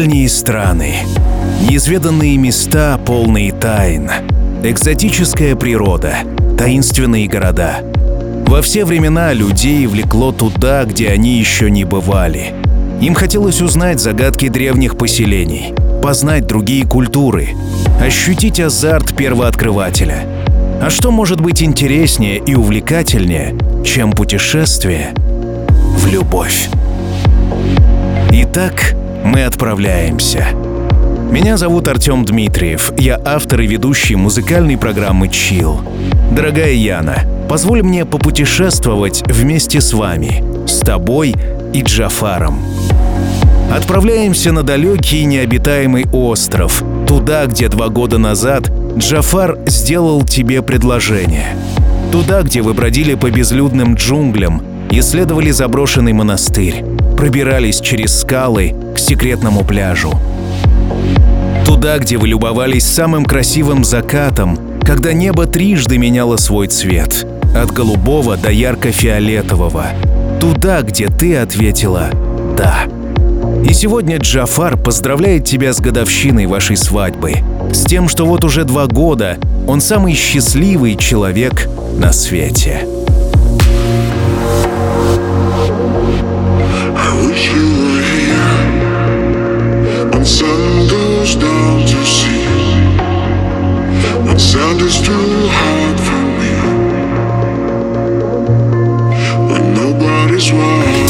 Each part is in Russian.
Дальние страны, неизведанные места, полные тайн, экзотическая природа, таинственные города. Во все времена людей влекло туда, где они еще не бывали. Им хотелось узнать загадки древних поселений, познать другие культуры, ощутить азарт первооткрывателя. А что может быть интереснее и увлекательнее, чем путешествие в любовь? Итак, мы отправляемся. Меня зовут Артем Дмитриев. Я автор и ведущий музыкальной программы «Чил». Дорогая Яна, позволь мне попутешествовать вместе с вами, с тобой и Джафаром. Отправляемся на далекий необитаемый остров, туда, где два года назад Джафар сделал тебе предложение. Туда, где вы бродили по безлюдным джунглям, исследовали заброшенный монастырь, пробирались через скалы к секретному пляжу. Туда, где вы любовались самым красивым закатом, когда небо трижды меняло свой цвет, от голубого до ярко-фиолетового. Туда, где ты ответила «да». И сегодня Джафар поздравляет тебя с годовщиной вашей свадьбы, с тем, что вот уже два года он самый счастливый человек на свете. Sound is too hard for me when nobody's watching.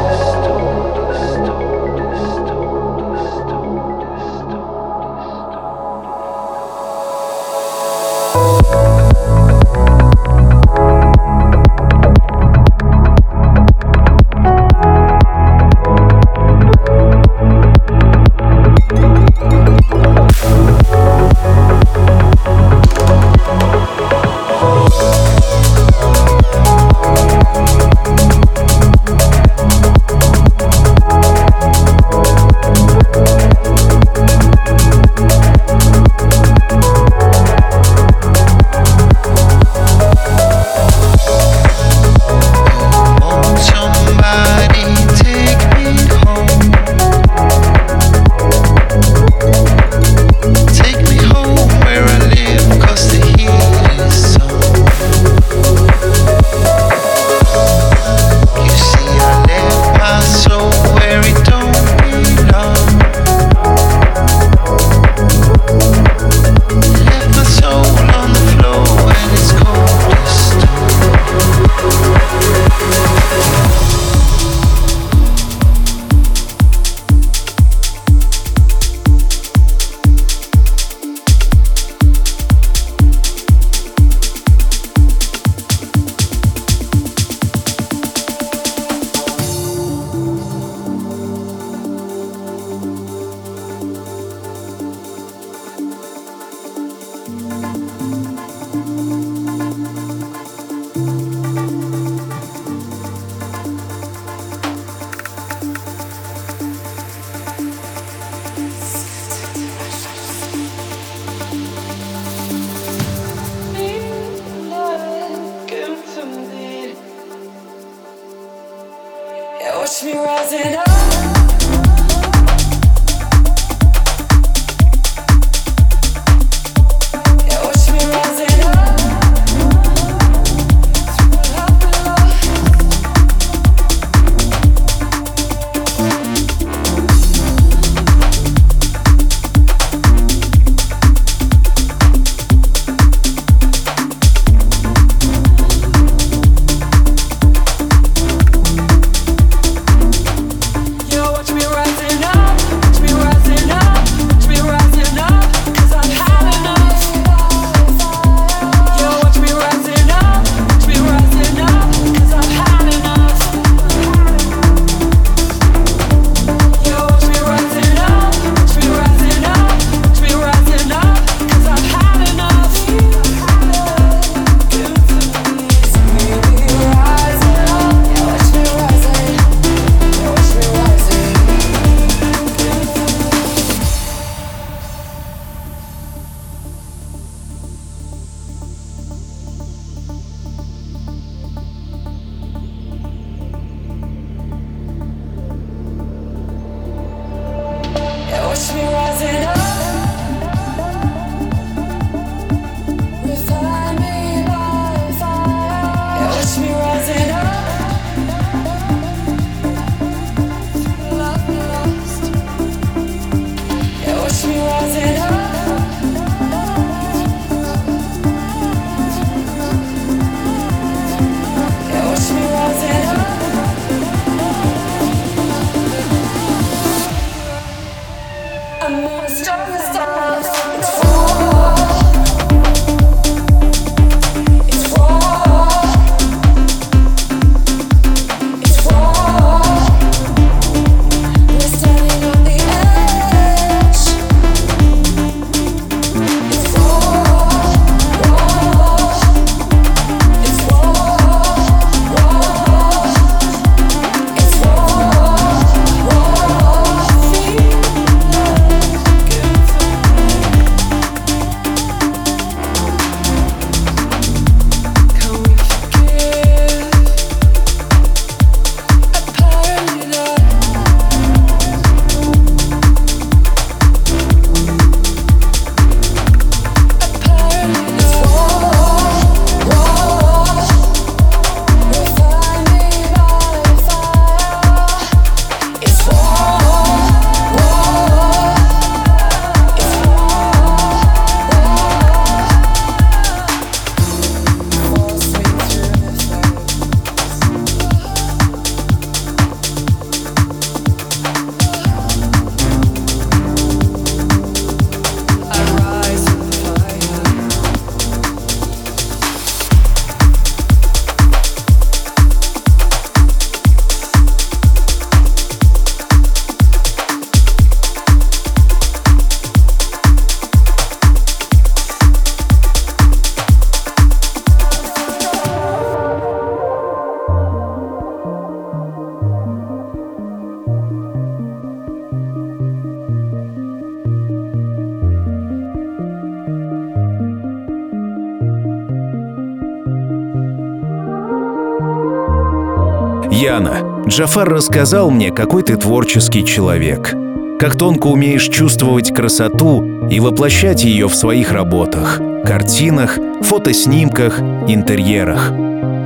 Яна, Джафар рассказал мне, какой ты творческий человек. Как тонко умеешь чувствовать красоту и воплощать ее в своих работах, картинах, фотоснимках, интерьерах.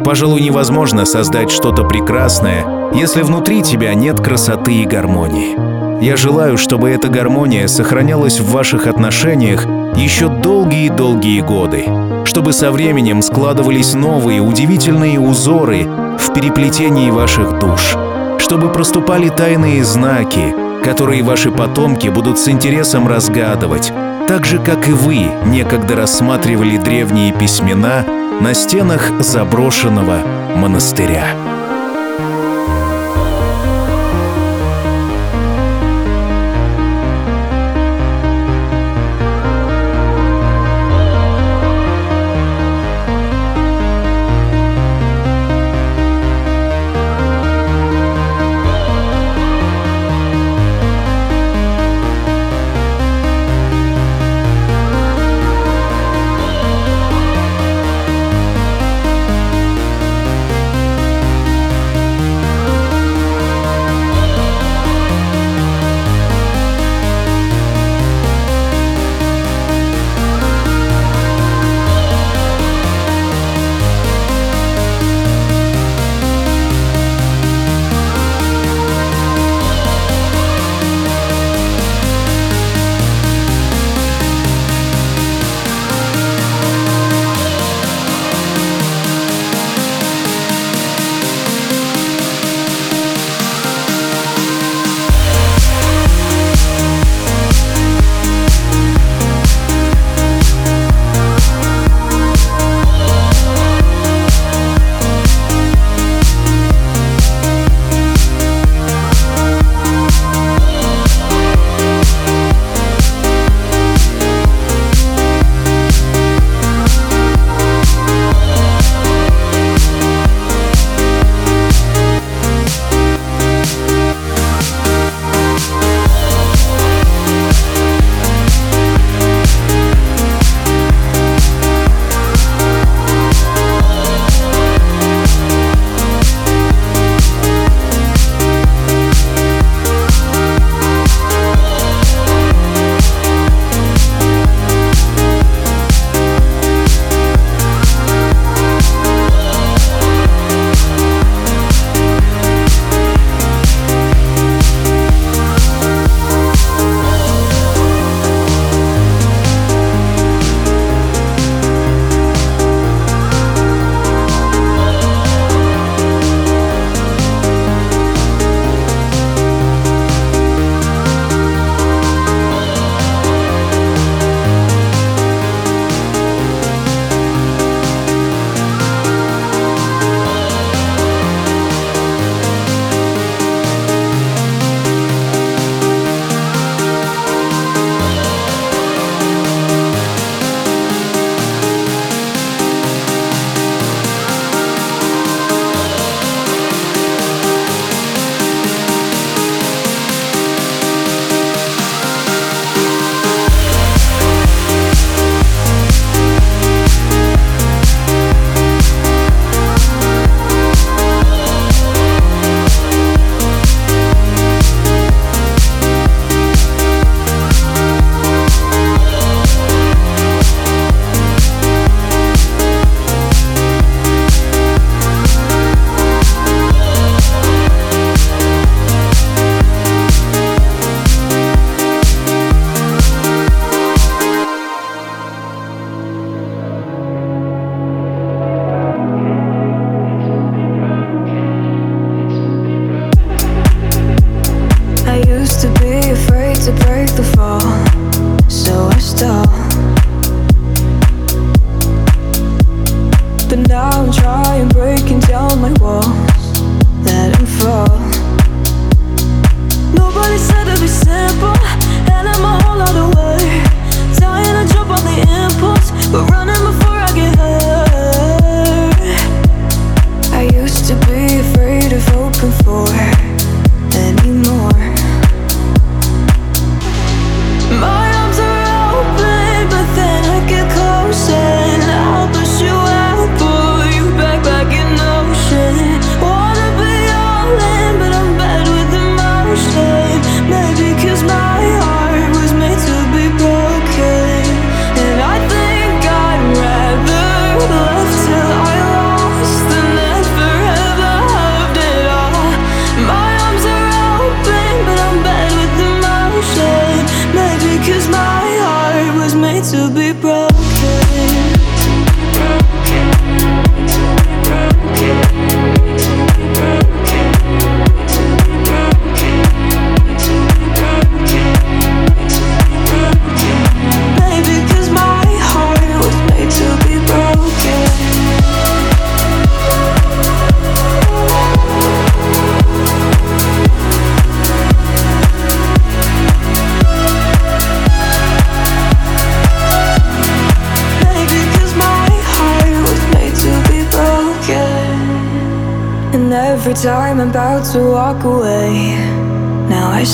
Пожалуй, невозможно создать что-то прекрасное, если внутри тебя нет красоты и гармонии. Я желаю, чтобы эта гармония сохранялась в ваших отношениях еще долгие-долгие годы, чтобы со временем складывались новые удивительные узоры в переплетении ваших душ, чтобы проступали тайные знаки, которые ваши потомки будут с интересом разгадывать, так же, как и вы некогда рассматривали древние письмена на стенах заброшенного монастыря.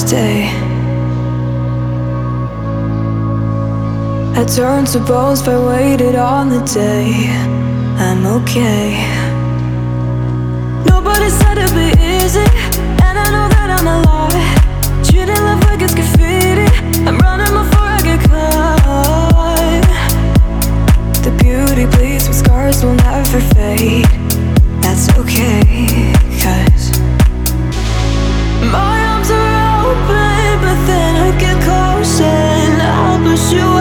Stay. I turn to bones I waited on the day. I'm okay. Nobody said it'd be easy, and I know that I'm a lie. Treating love like it's graffiti. I'm running before I get caught. The beauty bleeds with scars will never fade. wish you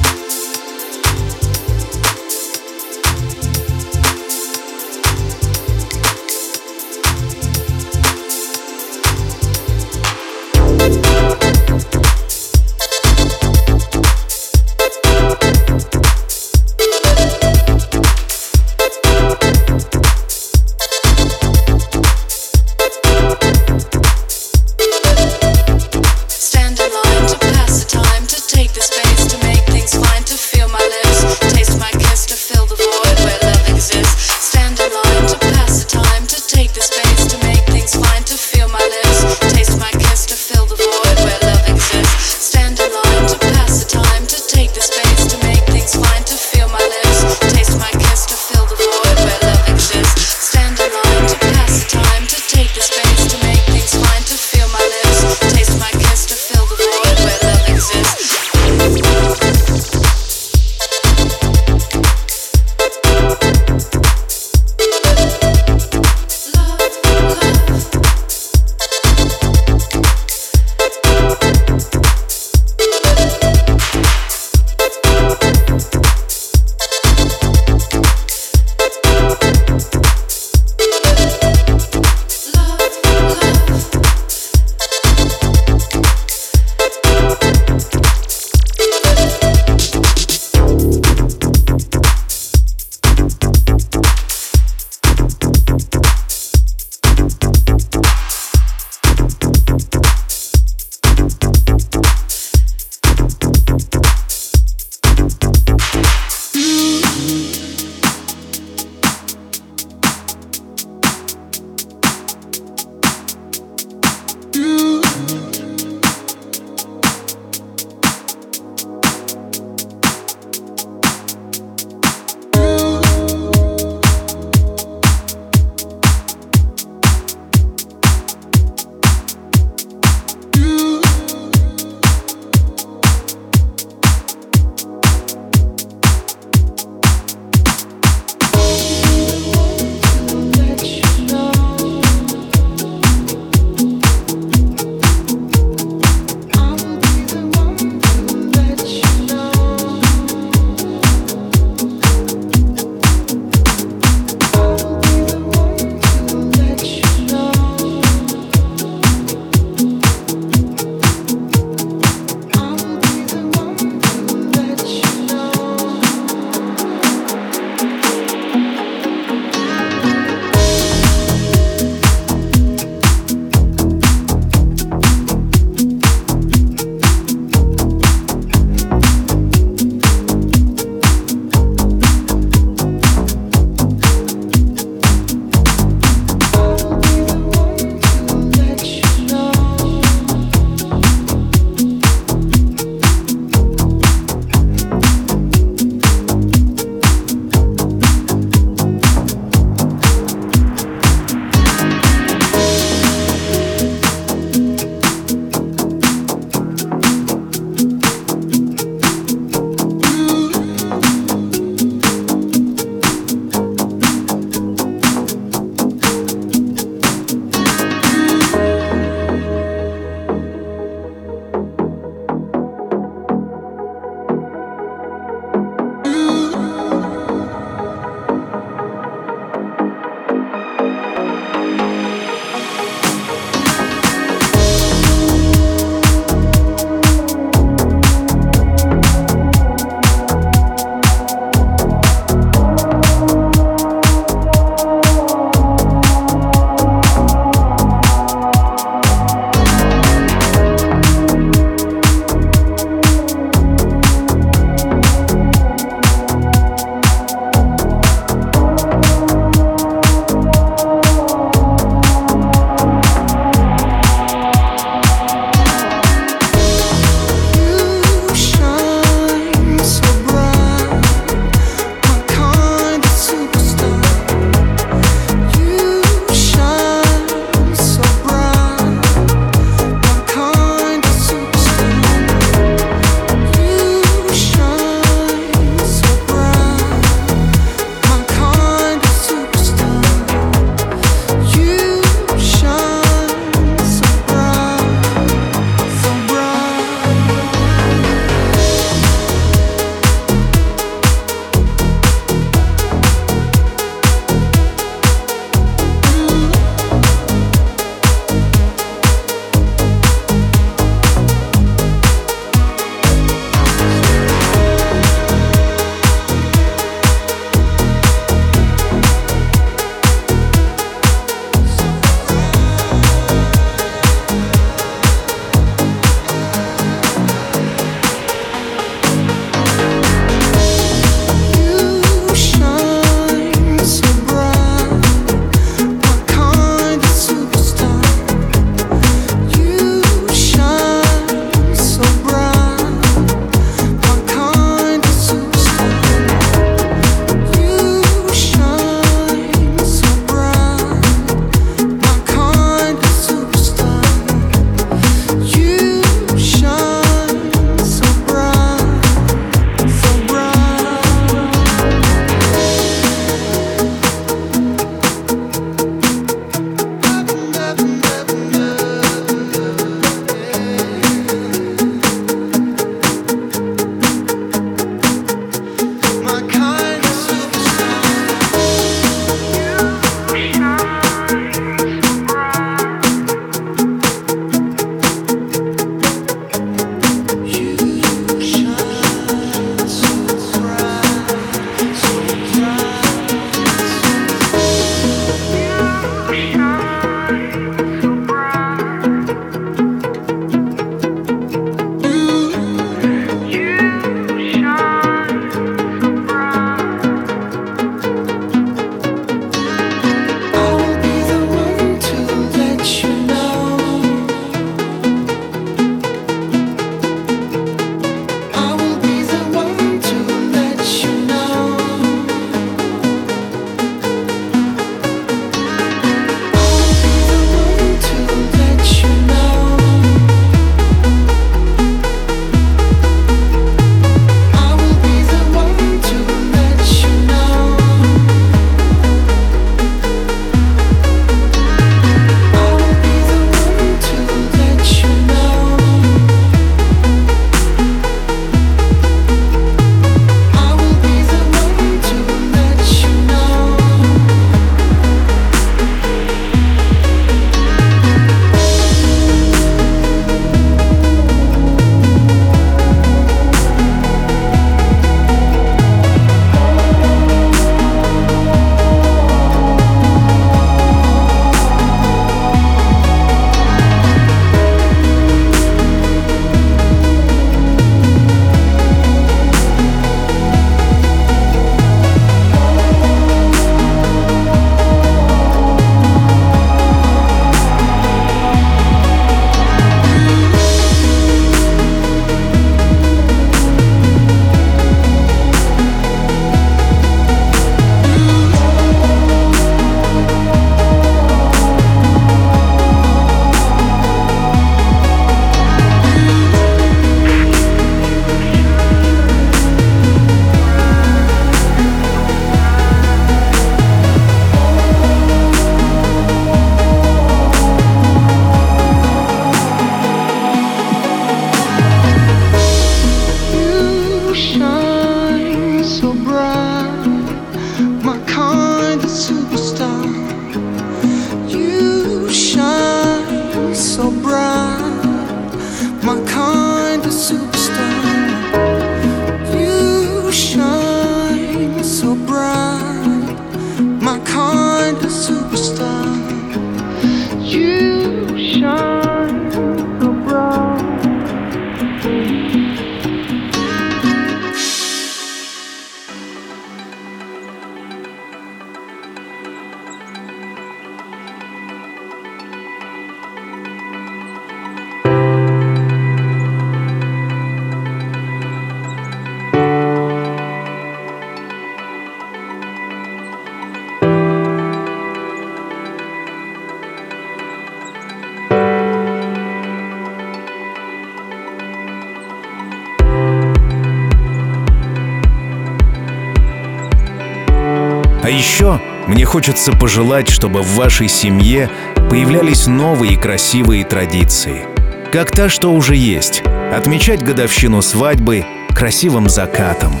хочется пожелать, чтобы в вашей семье появлялись новые красивые традиции. Как та, что уже есть. Отмечать годовщину свадьбы красивым закатом.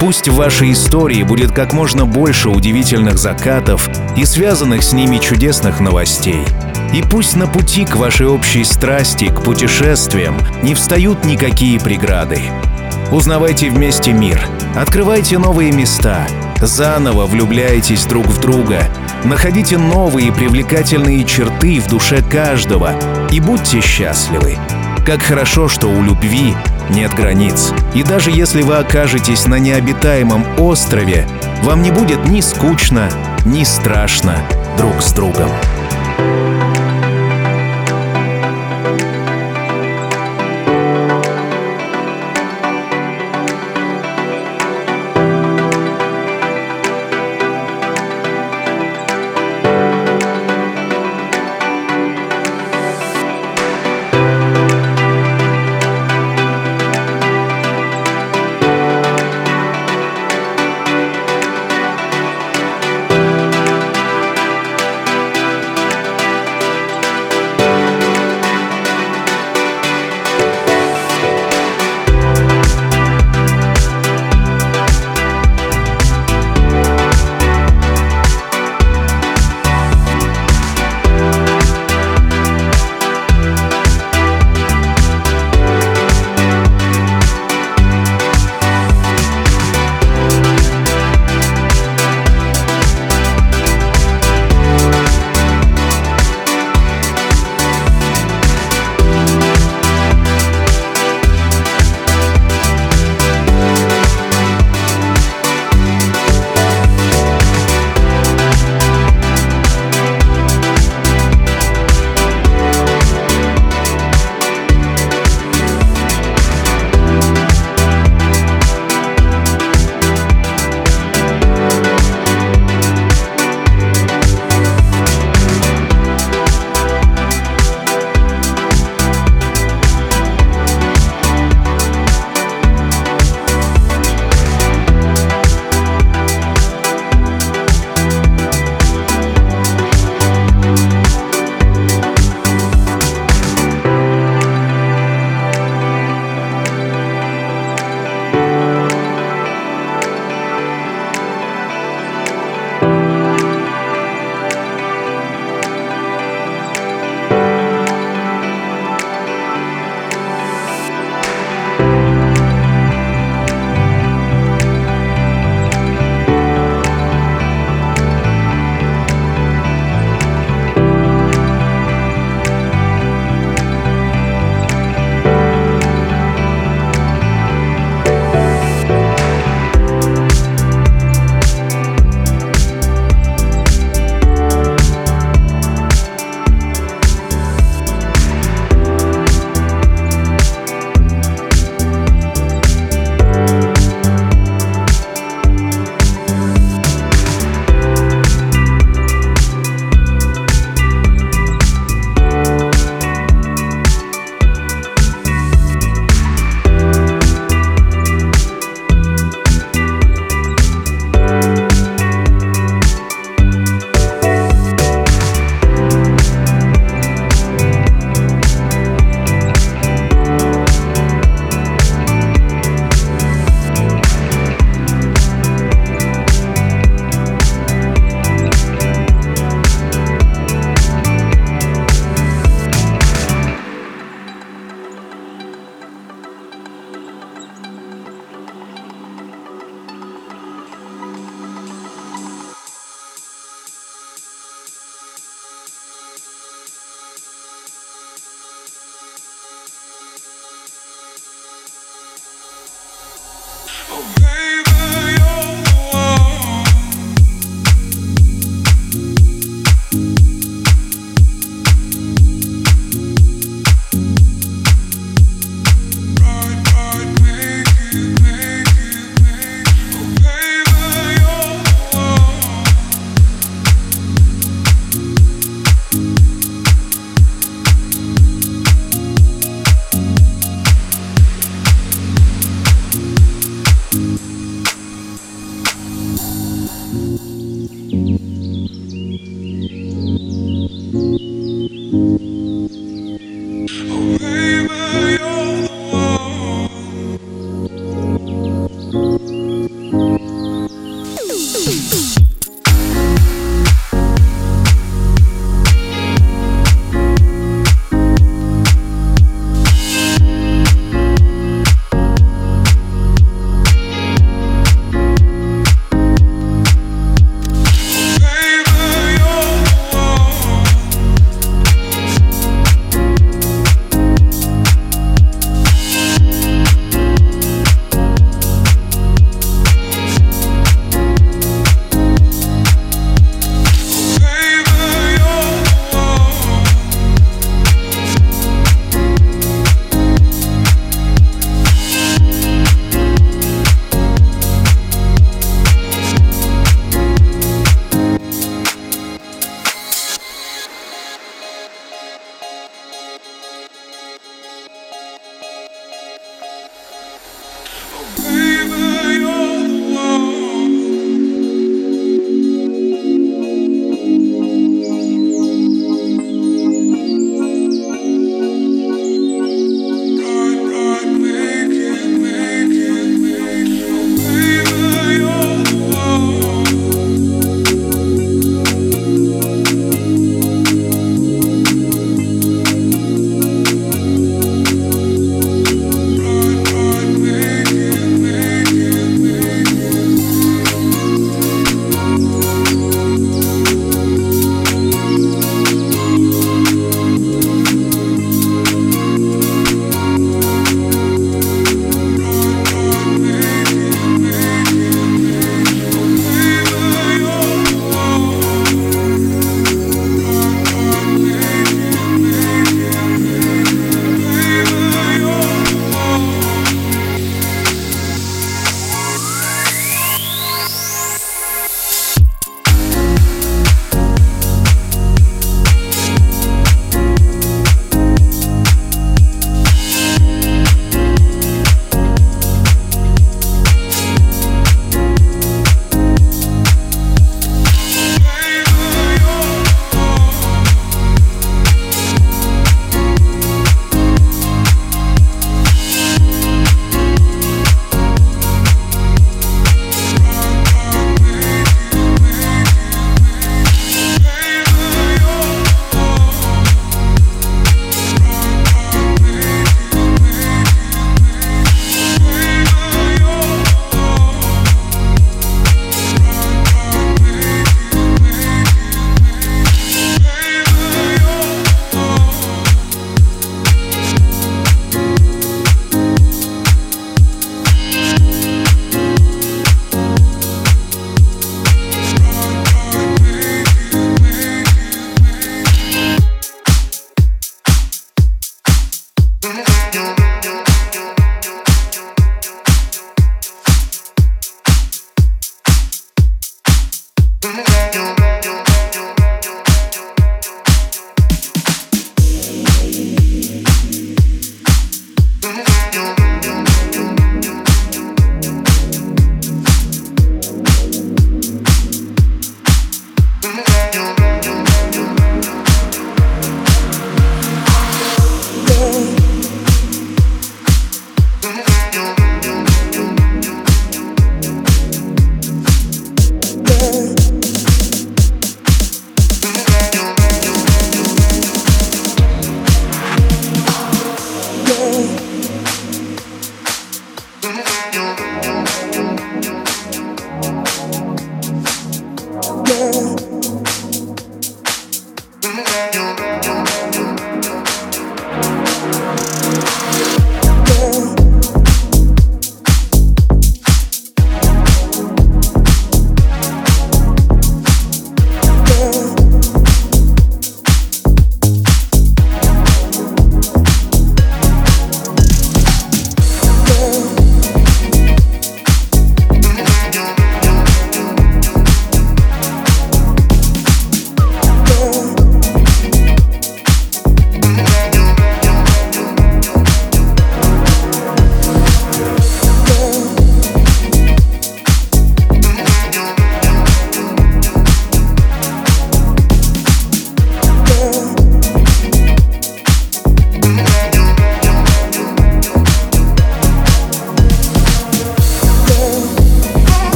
Пусть в вашей истории будет как можно больше удивительных закатов и связанных с ними чудесных новостей. И пусть на пути к вашей общей страсти, к путешествиям, не встают никакие преграды. Узнавайте вместе мир, открывайте новые места, заново влюбляйтесь друг в друга, находите новые привлекательные черты в душе каждого и будьте счастливы. Как хорошо, что у любви нет границ. И даже если вы окажетесь на необитаемом острове, вам не будет ни скучно, ни страшно друг с другом.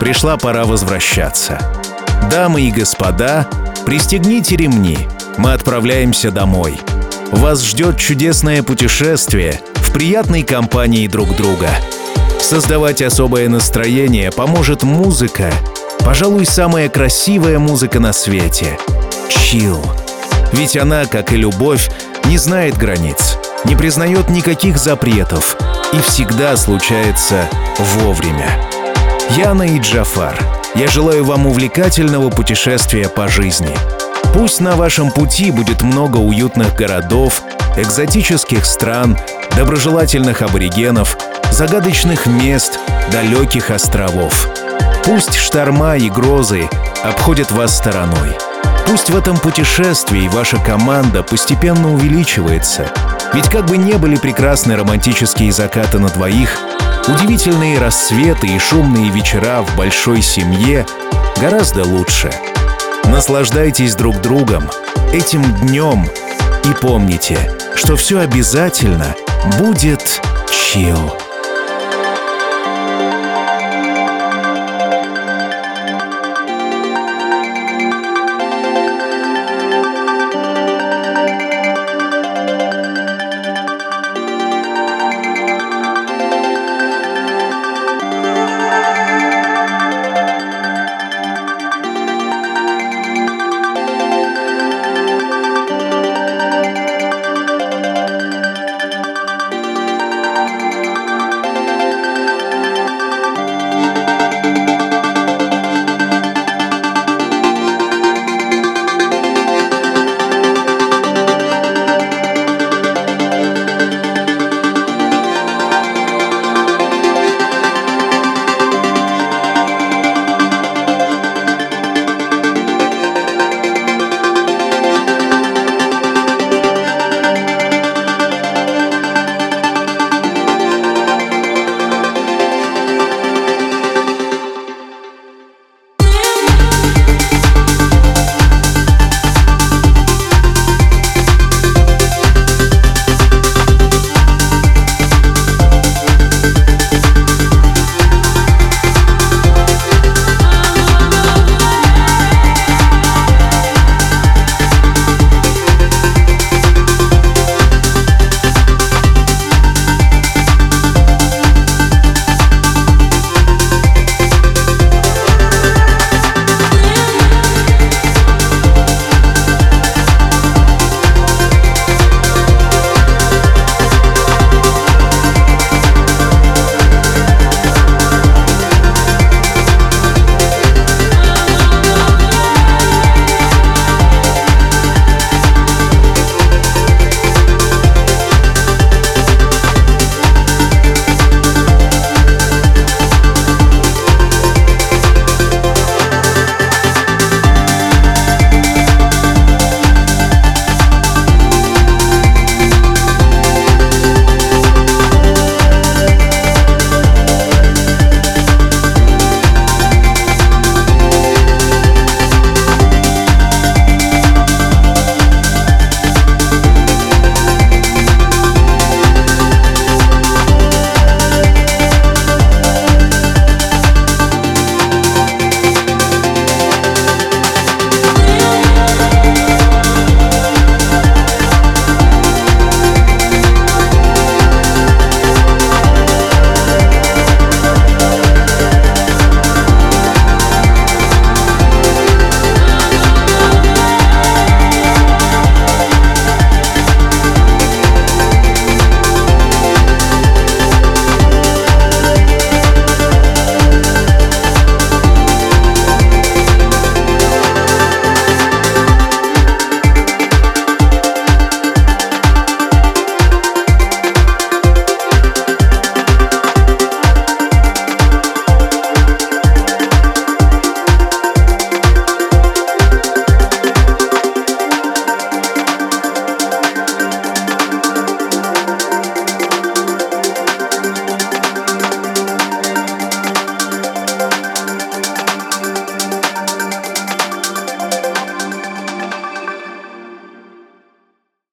Пришла пора возвращаться. Дамы и господа, пристегните ремни. Мы отправляемся домой. Вас ждет чудесное путешествие в приятной компании друг друга. Создавать особое настроение поможет музыка, пожалуй, самая красивая музыка на свете. Чил. Ведь она, как и любовь, не знает границ, не признает никаких запретов и всегда случается вовремя. Яна и Джафар, я желаю вам увлекательного путешествия по жизни. Пусть на вашем пути будет много уютных городов, экзотических стран, доброжелательных аборигенов, загадочных мест, далеких островов. Пусть шторма и грозы обходят вас стороной. Пусть в этом путешествии ваша команда постепенно увеличивается. Ведь как бы не были прекрасны романтические закаты на двоих, удивительные рассветы и шумные вечера в большой семье гораздо лучше. Наслаждайтесь друг другом, этим днем и помните, что все обязательно будет чил.